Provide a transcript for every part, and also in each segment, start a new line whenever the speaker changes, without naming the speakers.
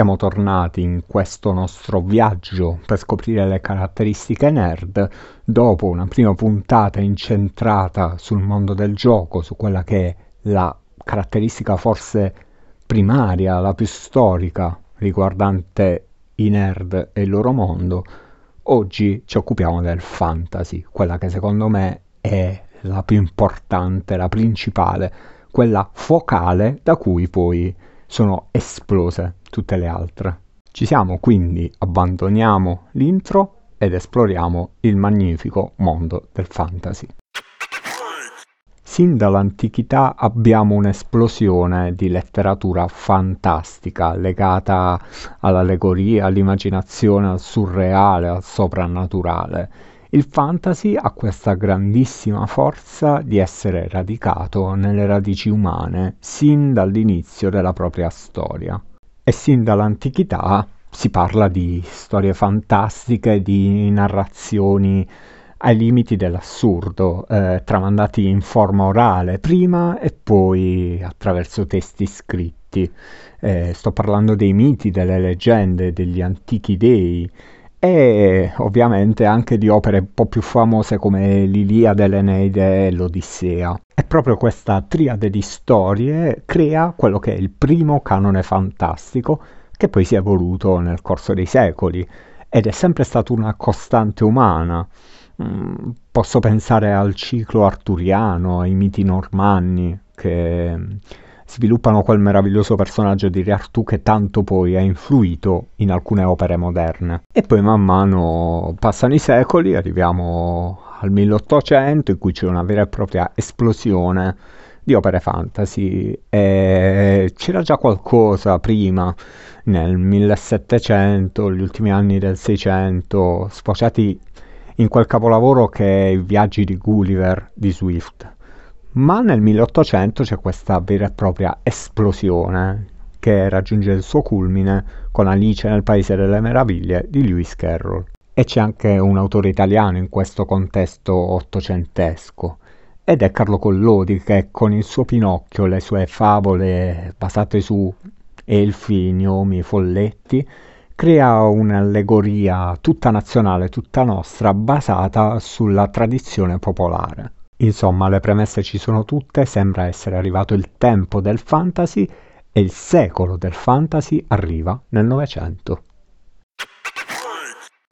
siamo tornati in questo nostro viaggio per scoprire le caratteristiche nerd dopo una prima puntata incentrata sul mondo del gioco, su quella che è la caratteristica forse primaria, la più storica riguardante i nerd e il loro mondo. Oggi ci occupiamo del fantasy, quella che secondo me è la più importante, la principale, quella focale da cui poi sono esplose tutte le altre. Ci siamo quindi, abbandoniamo l'intro ed esploriamo il magnifico mondo del fantasy. Sin dall'antichità abbiamo un'esplosione di letteratura fantastica legata all'allegoria, all'immaginazione, al surreale, al soprannaturale. Il fantasy ha questa grandissima forza di essere radicato nelle radici umane sin dall'inizio della propria storia. E sin dall'antichità si parla di storie fantastiche, di narrazioni ai limiti dell'assurdo, eh, tramandati in forma orale prima e poi attraverso testi scritti. Eh, sto parlando dei miti, delle leggende, degli antichi dei, e ovviamente anche di opere un po' più famose come l'Iliade, l'Eneide e l'Odissea. E proprio questa triade di storie crea quello che è il primo canone fantastico che poi si è evoluto nel corso dei secoli ed è sempre stata una costante umana. Mm, posso pensare al ciclo arturiano, ai miti normanni che sviluppano quel meraviglioso personaggio di Re Artù che tanto poi ha influito in alcune opere moderne. E poi man mano passano i secoli, arriviamo al 1800 in cui c'è una vera e propria esplosione di opere fantasy e c'era già qualcosa prima nel 1700, gli ultimi anni del 600, sfociati in quel capolavoro che è I viaggi di Gulliver di Swift ma nel 1800 c'è questa vera e propria esplosione che raggiunge il suo culmine con Alice nel Paese delle Meraviglie di Lewis Carroll. E c'è anche un autore italiano in questo contesto ottocentesco, ed è Carlo Collodi che con il suo Pinocchio, le sue favole basate su elfi, gnomi, folletti, crea un'allegoria tutta nazionale, tutta nostra, basata sulla tradizione popolare. Insomma, le premesse ci sono tutte, sembra essere arrivato il tempo del fantasy e il secolo del fantasy arriva nel Novecento.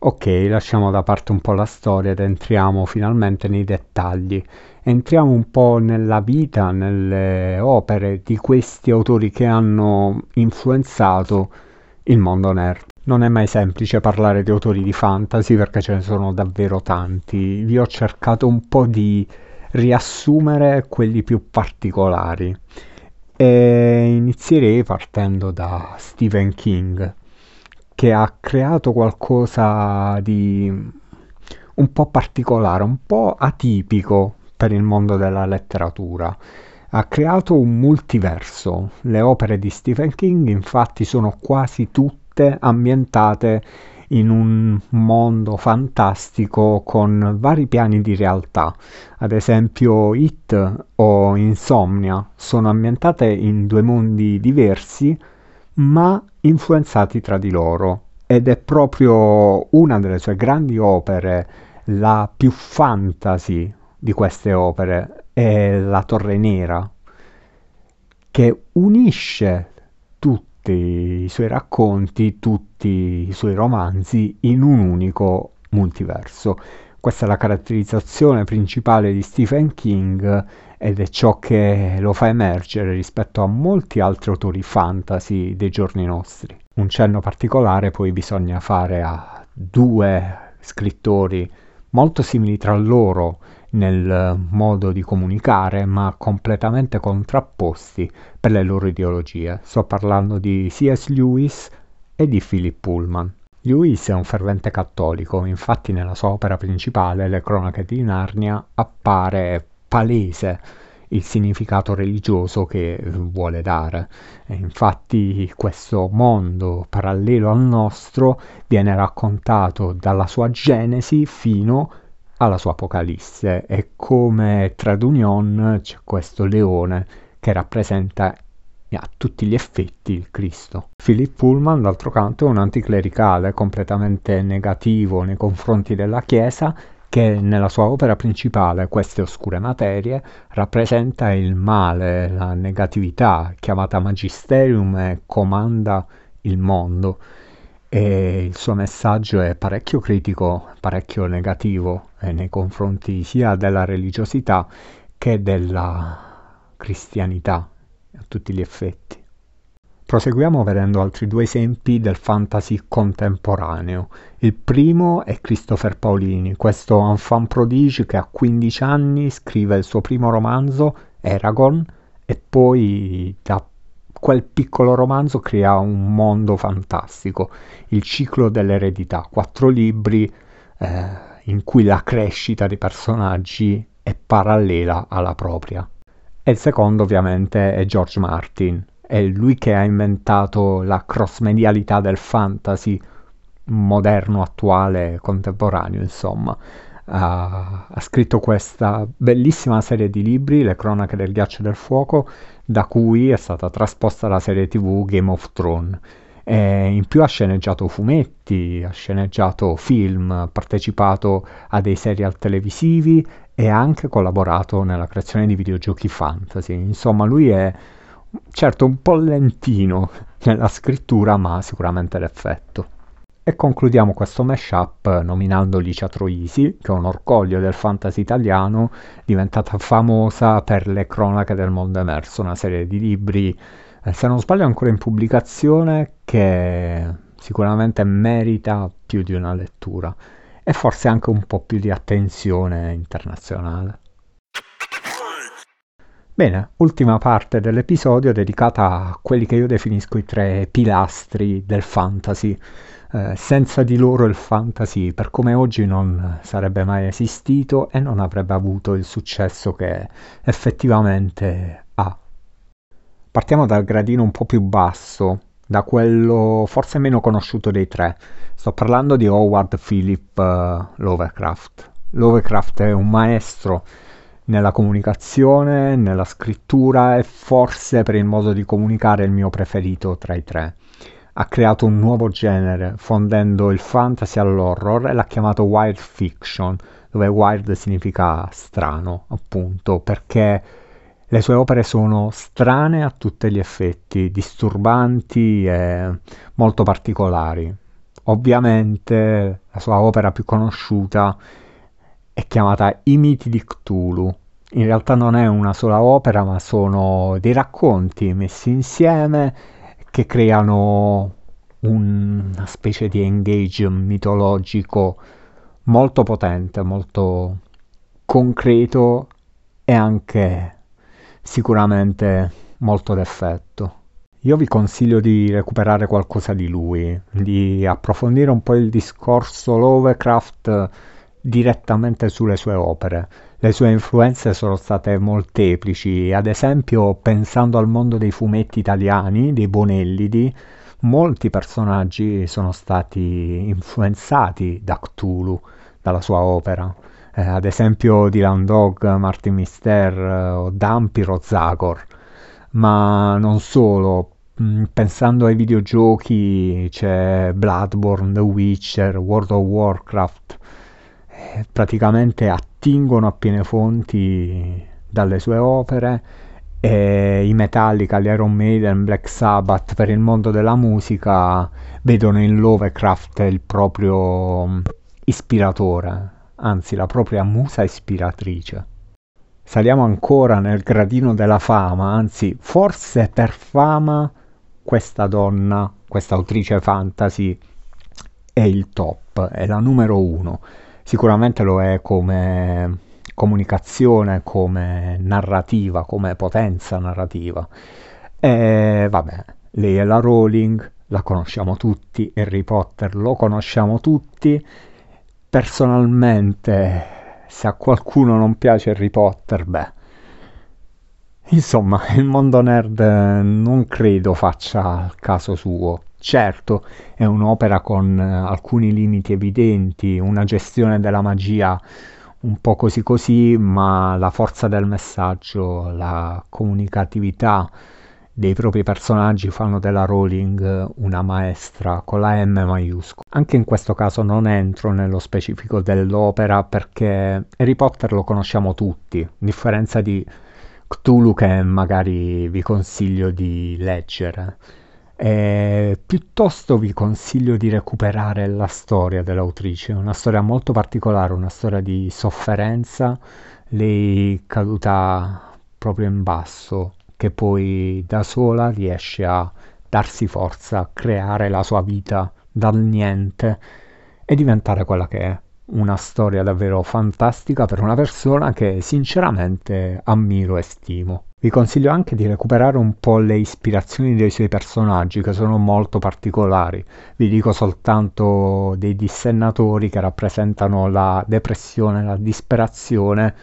Ok, lasciamo da parte un po' la storia ed entriamo finalmente nei dettagli. Entriamo un po' nella vita, nelle opere di questi autori che hanno influenzato il mondo nerd. Non è mai semplice parlare di autori di fantasy perché ce ne sono davvero tanti. Vi ho cercato un po' di riassumere quelli più particolari. E inizierei partendo da Stephen King, che ha creato qualcosa di un po' particolare, un po' atipico per il mondo della letteratura. Ha creato un multiverso. Le opere di Stephen King infatti sono quasi tutte ambientate in un mondo fantastico con vari piani di realtà. Ad esempio It o Insomnia sono ambientate in due mondi diversi ma influenzati tra di loro ed è proprio una delle sue grandi opere, la più fantasy di queste opere, è La Torre Nera, che unisce tutti i suoi racconti, tutti i suoi romanzi in un unico multiverso. Questa è la caratterizzazione principale di Stephen King ed è ciò che lo fa emergere rispetto a molti altri autori fantasy dei giorni nostri. Un cenno particolare poi bisogna fare a due scrittori molto simili tra loro nel modo di comunicare, ma completamente contrapposti per le loro ideologie. Sto parlando di C.S. Lewis e di Philip Pullman. Lewis è un fervente cattolico, infatti nella sua opera principale, Le cronache di Narnia, appare palese il significato religioso che vuole dare. E infatti questo mondo parallelo al nostro viene raccontato dalla sua genesi fino alla sua Apocalisse e come trade union c'è questo leone che rappresenta a tutti gli effetti il Cristo. Philip Pullman, d'altro canto, è un anticlericale completamente negativo nei confronti della Chiesa che nella sua opera principale, Queste oscure materie, rappresenta il male, la negatività, chiamata magisterium e comanda il mondo. E il suo messaggio è parecchio critico, parecchio negativo eh, nei confronti sia della religiosità che della cristianità a tutti gli effetti. Proseguiamo vedendo altri due esempi del fantasy contemporaneo. Il primo è Christopher Paolini, questo enfant prodige che a 15 anni scrive il suo primo romanzo, Eragon, e poi da quel piccolo romanzo crea un mondo fantastico, il ciclo dell'eredità, quattro libri eh, in cui la crescita dei personaggi è parallela alla propria. E il secondo ovviamente è George Martin, è lui che ha inventato la cross-medialità del fantasy moderno, attuale, contemporaneo, insomma. Uh, ha scritto questa bellissima serie di libri, Le cronache del ghiaccio e del fuoco, da cui è stata trasposta la serie tv Game of Thrones. E in più ha sceneggiato fumetti, ha sceneggiato film, ha partecipato a dei serial televisivi e ha anche collaborato nella creazione di videogiochi fantasy. Insomma, lui è certo un po' lentino nella scrittura, ma sicuramente l'effetto. E concludiamo questo mashup nominando Licia Troisi, che è un orgoglio del fantasy italiano, diventata famosa per Le cronache del mondo emerso, una serie di libri, eh, se non sbaglio ancora in pubblicazione, che sicuramente merita più di una lettura e forse anche un po' più di attenzione internazionale. Bene, ultima parte dell'episodio dedicata a quelli che io definisco i tre pilastri del fantasy. Eh, senza di loro il fantasy per come oggi non sarebbe mai esistito e non avrebbe avuto il successo che effettivamente ha. Partiamo dal gradino un po' più basso, da quello forse meno conosciuto dei tre. Sto parlando di Howard Philip uh, Lovecraft. Lovecraft è un maestro nella comunicazione, nella scrittura e forse per il modo di comunicare il mio preferito tra i tre. Ha creato un nuovo genere, fondendo il fantasy all'horror e l'ha chiamato wild fiction, dove wild significa strano, appunto, perché le sue opere sono strane a tutti gli effetti, disturbanti e molto particolari. Ovviamente la sua opera più conosciuta è chiamata I miti di Cthulhu. In realtà non è una sola opera, ma sono dei racconti messi insieme che creano una specie di engage mitologico molto potente, molto concreto e anche sicuramente molto d'effetto. Io vi consiglio di recuperare qualcosa di lui, di approfondire un po' il discorso Lovecraft direttamente sulle sue opere. Le sue influenze sono state molteplici, ad esempio pensando al mondo dei fumetti italiani, dei Bonellidi, molti personaggi sono stati influenzati da Cthulhu, dalla sua opera. Eh, ad esempio Dylan Dog, Martin Mister eh, o Dampiro Zagor. Ma non solo, mm, pensando ai videogiochi c'è Bloodborne, The Witcher, World of Warcraft, praticamente attingono a piene fonti dalle sue opere e i Metallica, gli Iron Maiden, Black Sabbath per il mondo della musica vedono in Lovecraft il proprio mm, ispiratore, anzi la propria musa ispiratrice. Saliamo ancora nel gradino della fama, anzi forse per fama questa donna, questa autrice fantasy è il top, è la numero uno sicuramente lo è come comunicazione, come narrativa, come potenza narrativa. E vabbè, lei è la Rowling, la conosciamo tutti, Harry Potter lo conosciamo tutti. Personalmente, se a qualcuno non piace Harry Potter, beh, insomma, il mondo nerd non credo faccia il caso suo. Certo, è un'opera con eh, alcuni limiti evidenti, una gestione della magia un po' così così, ma la forza del messaggio, la comunicatività dei propri personaggi fanno della Rowling una maestra con la M maiuscola. Anche in questo caso non entro nello specifico dell'opera perché Harry Potter lo conosciamo tutti, a differenza di Cthulhu che magari vi consiglio di leggere. E piuttosto vi consiglio di recuperare la storia dell'autrice, una storia molto particolare, una storia di sofferenza, lei caduta proprio in basso, che poi da sola riesce a darsi forza, a creare la sua vita dal niente e diventare quella che è. Una storia davvero fantastica per una persona che sinceramente ammiro e stimo. Vi consiglio anche di recuperare un po' le ispirazioni dei suoi personaggi che sono molto particolari. Vi dico soltanto dei dissennatori che rappresentano la depressione, la disperazione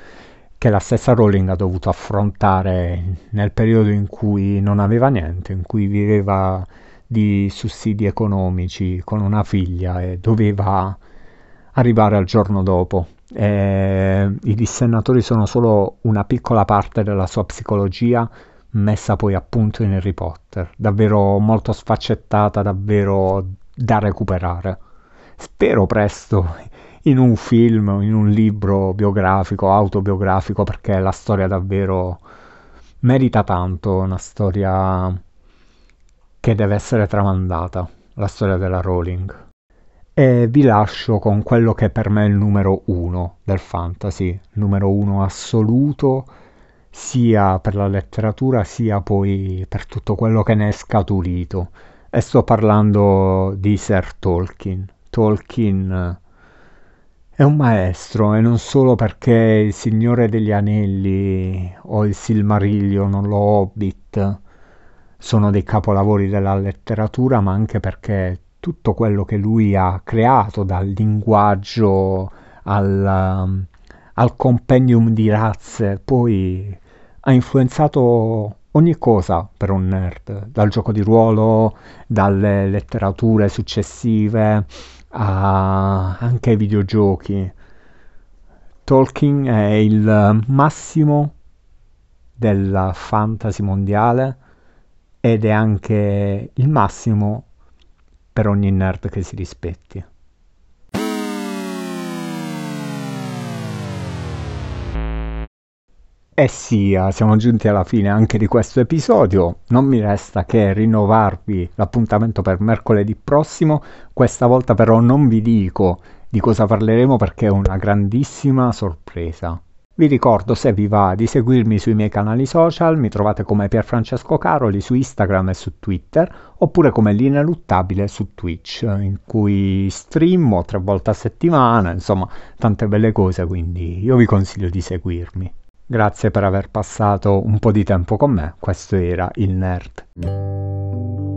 che la stessa Rowling ha dovuto affrontare nel periodo in cui non aveva niente, in cui viveva di sussidi economici con una figlia e doveva arrivare al giorno dopo. E I dissennatori sono solo una piccola parte della sua psicologia messa poi a punto in Harry Potter, davvero molto sfaccettata, davvero da recuperare. Spero presto in un film, in un libro biografico, autobiografico, perché la storia davvero merita tanto, una storia che deve essere tramandata, la storia della Rowling. E vi lascio con quello che per me è il numero uno del fantasy, numero uno assoluto, sia per la letteratura sia poi per tutto quello che ne è scaturito. E sto parlando di Sir Tolkien. Tolkien è un maestro e non solo perché il Signore degli Anelli o il Silmarillion o lo Hobbit sono dei capolavori della letteratura, ma anche perché tutto quello che lui ha creato, dal linguaggio al, um, al compendium di razze, poi ha influenzato ogni cosa per un nerd, dal gioco di ruolo, dalle letterature successive, a anche ai videogiochi. Tolkien è il massimo della fantasy mondiale ed è anche il massimo per ogni nerd che si rispetti. Eh sì, ah, siamo giunti alla fine anche di questo episodio. Non mi resta che rinnovarvi l'appuntamento per mercoledì prossimo. Questa volta però non vi dico di cosa parleremo perché è una grandissima sorpresa. Vi ricordo se vi va di seguirmi sui miei canali social, mi trovate come Pierfrancesco Caroli su Instagram e su Twitter, oppure come Linea Luttabile su Twitch, in cui streamo tre volte a settimana, insomma, tante belle cose, quindi io vi consiglio di seguirmi. Grazie per aver passato un po' di tempo con me, questo era il Nerd.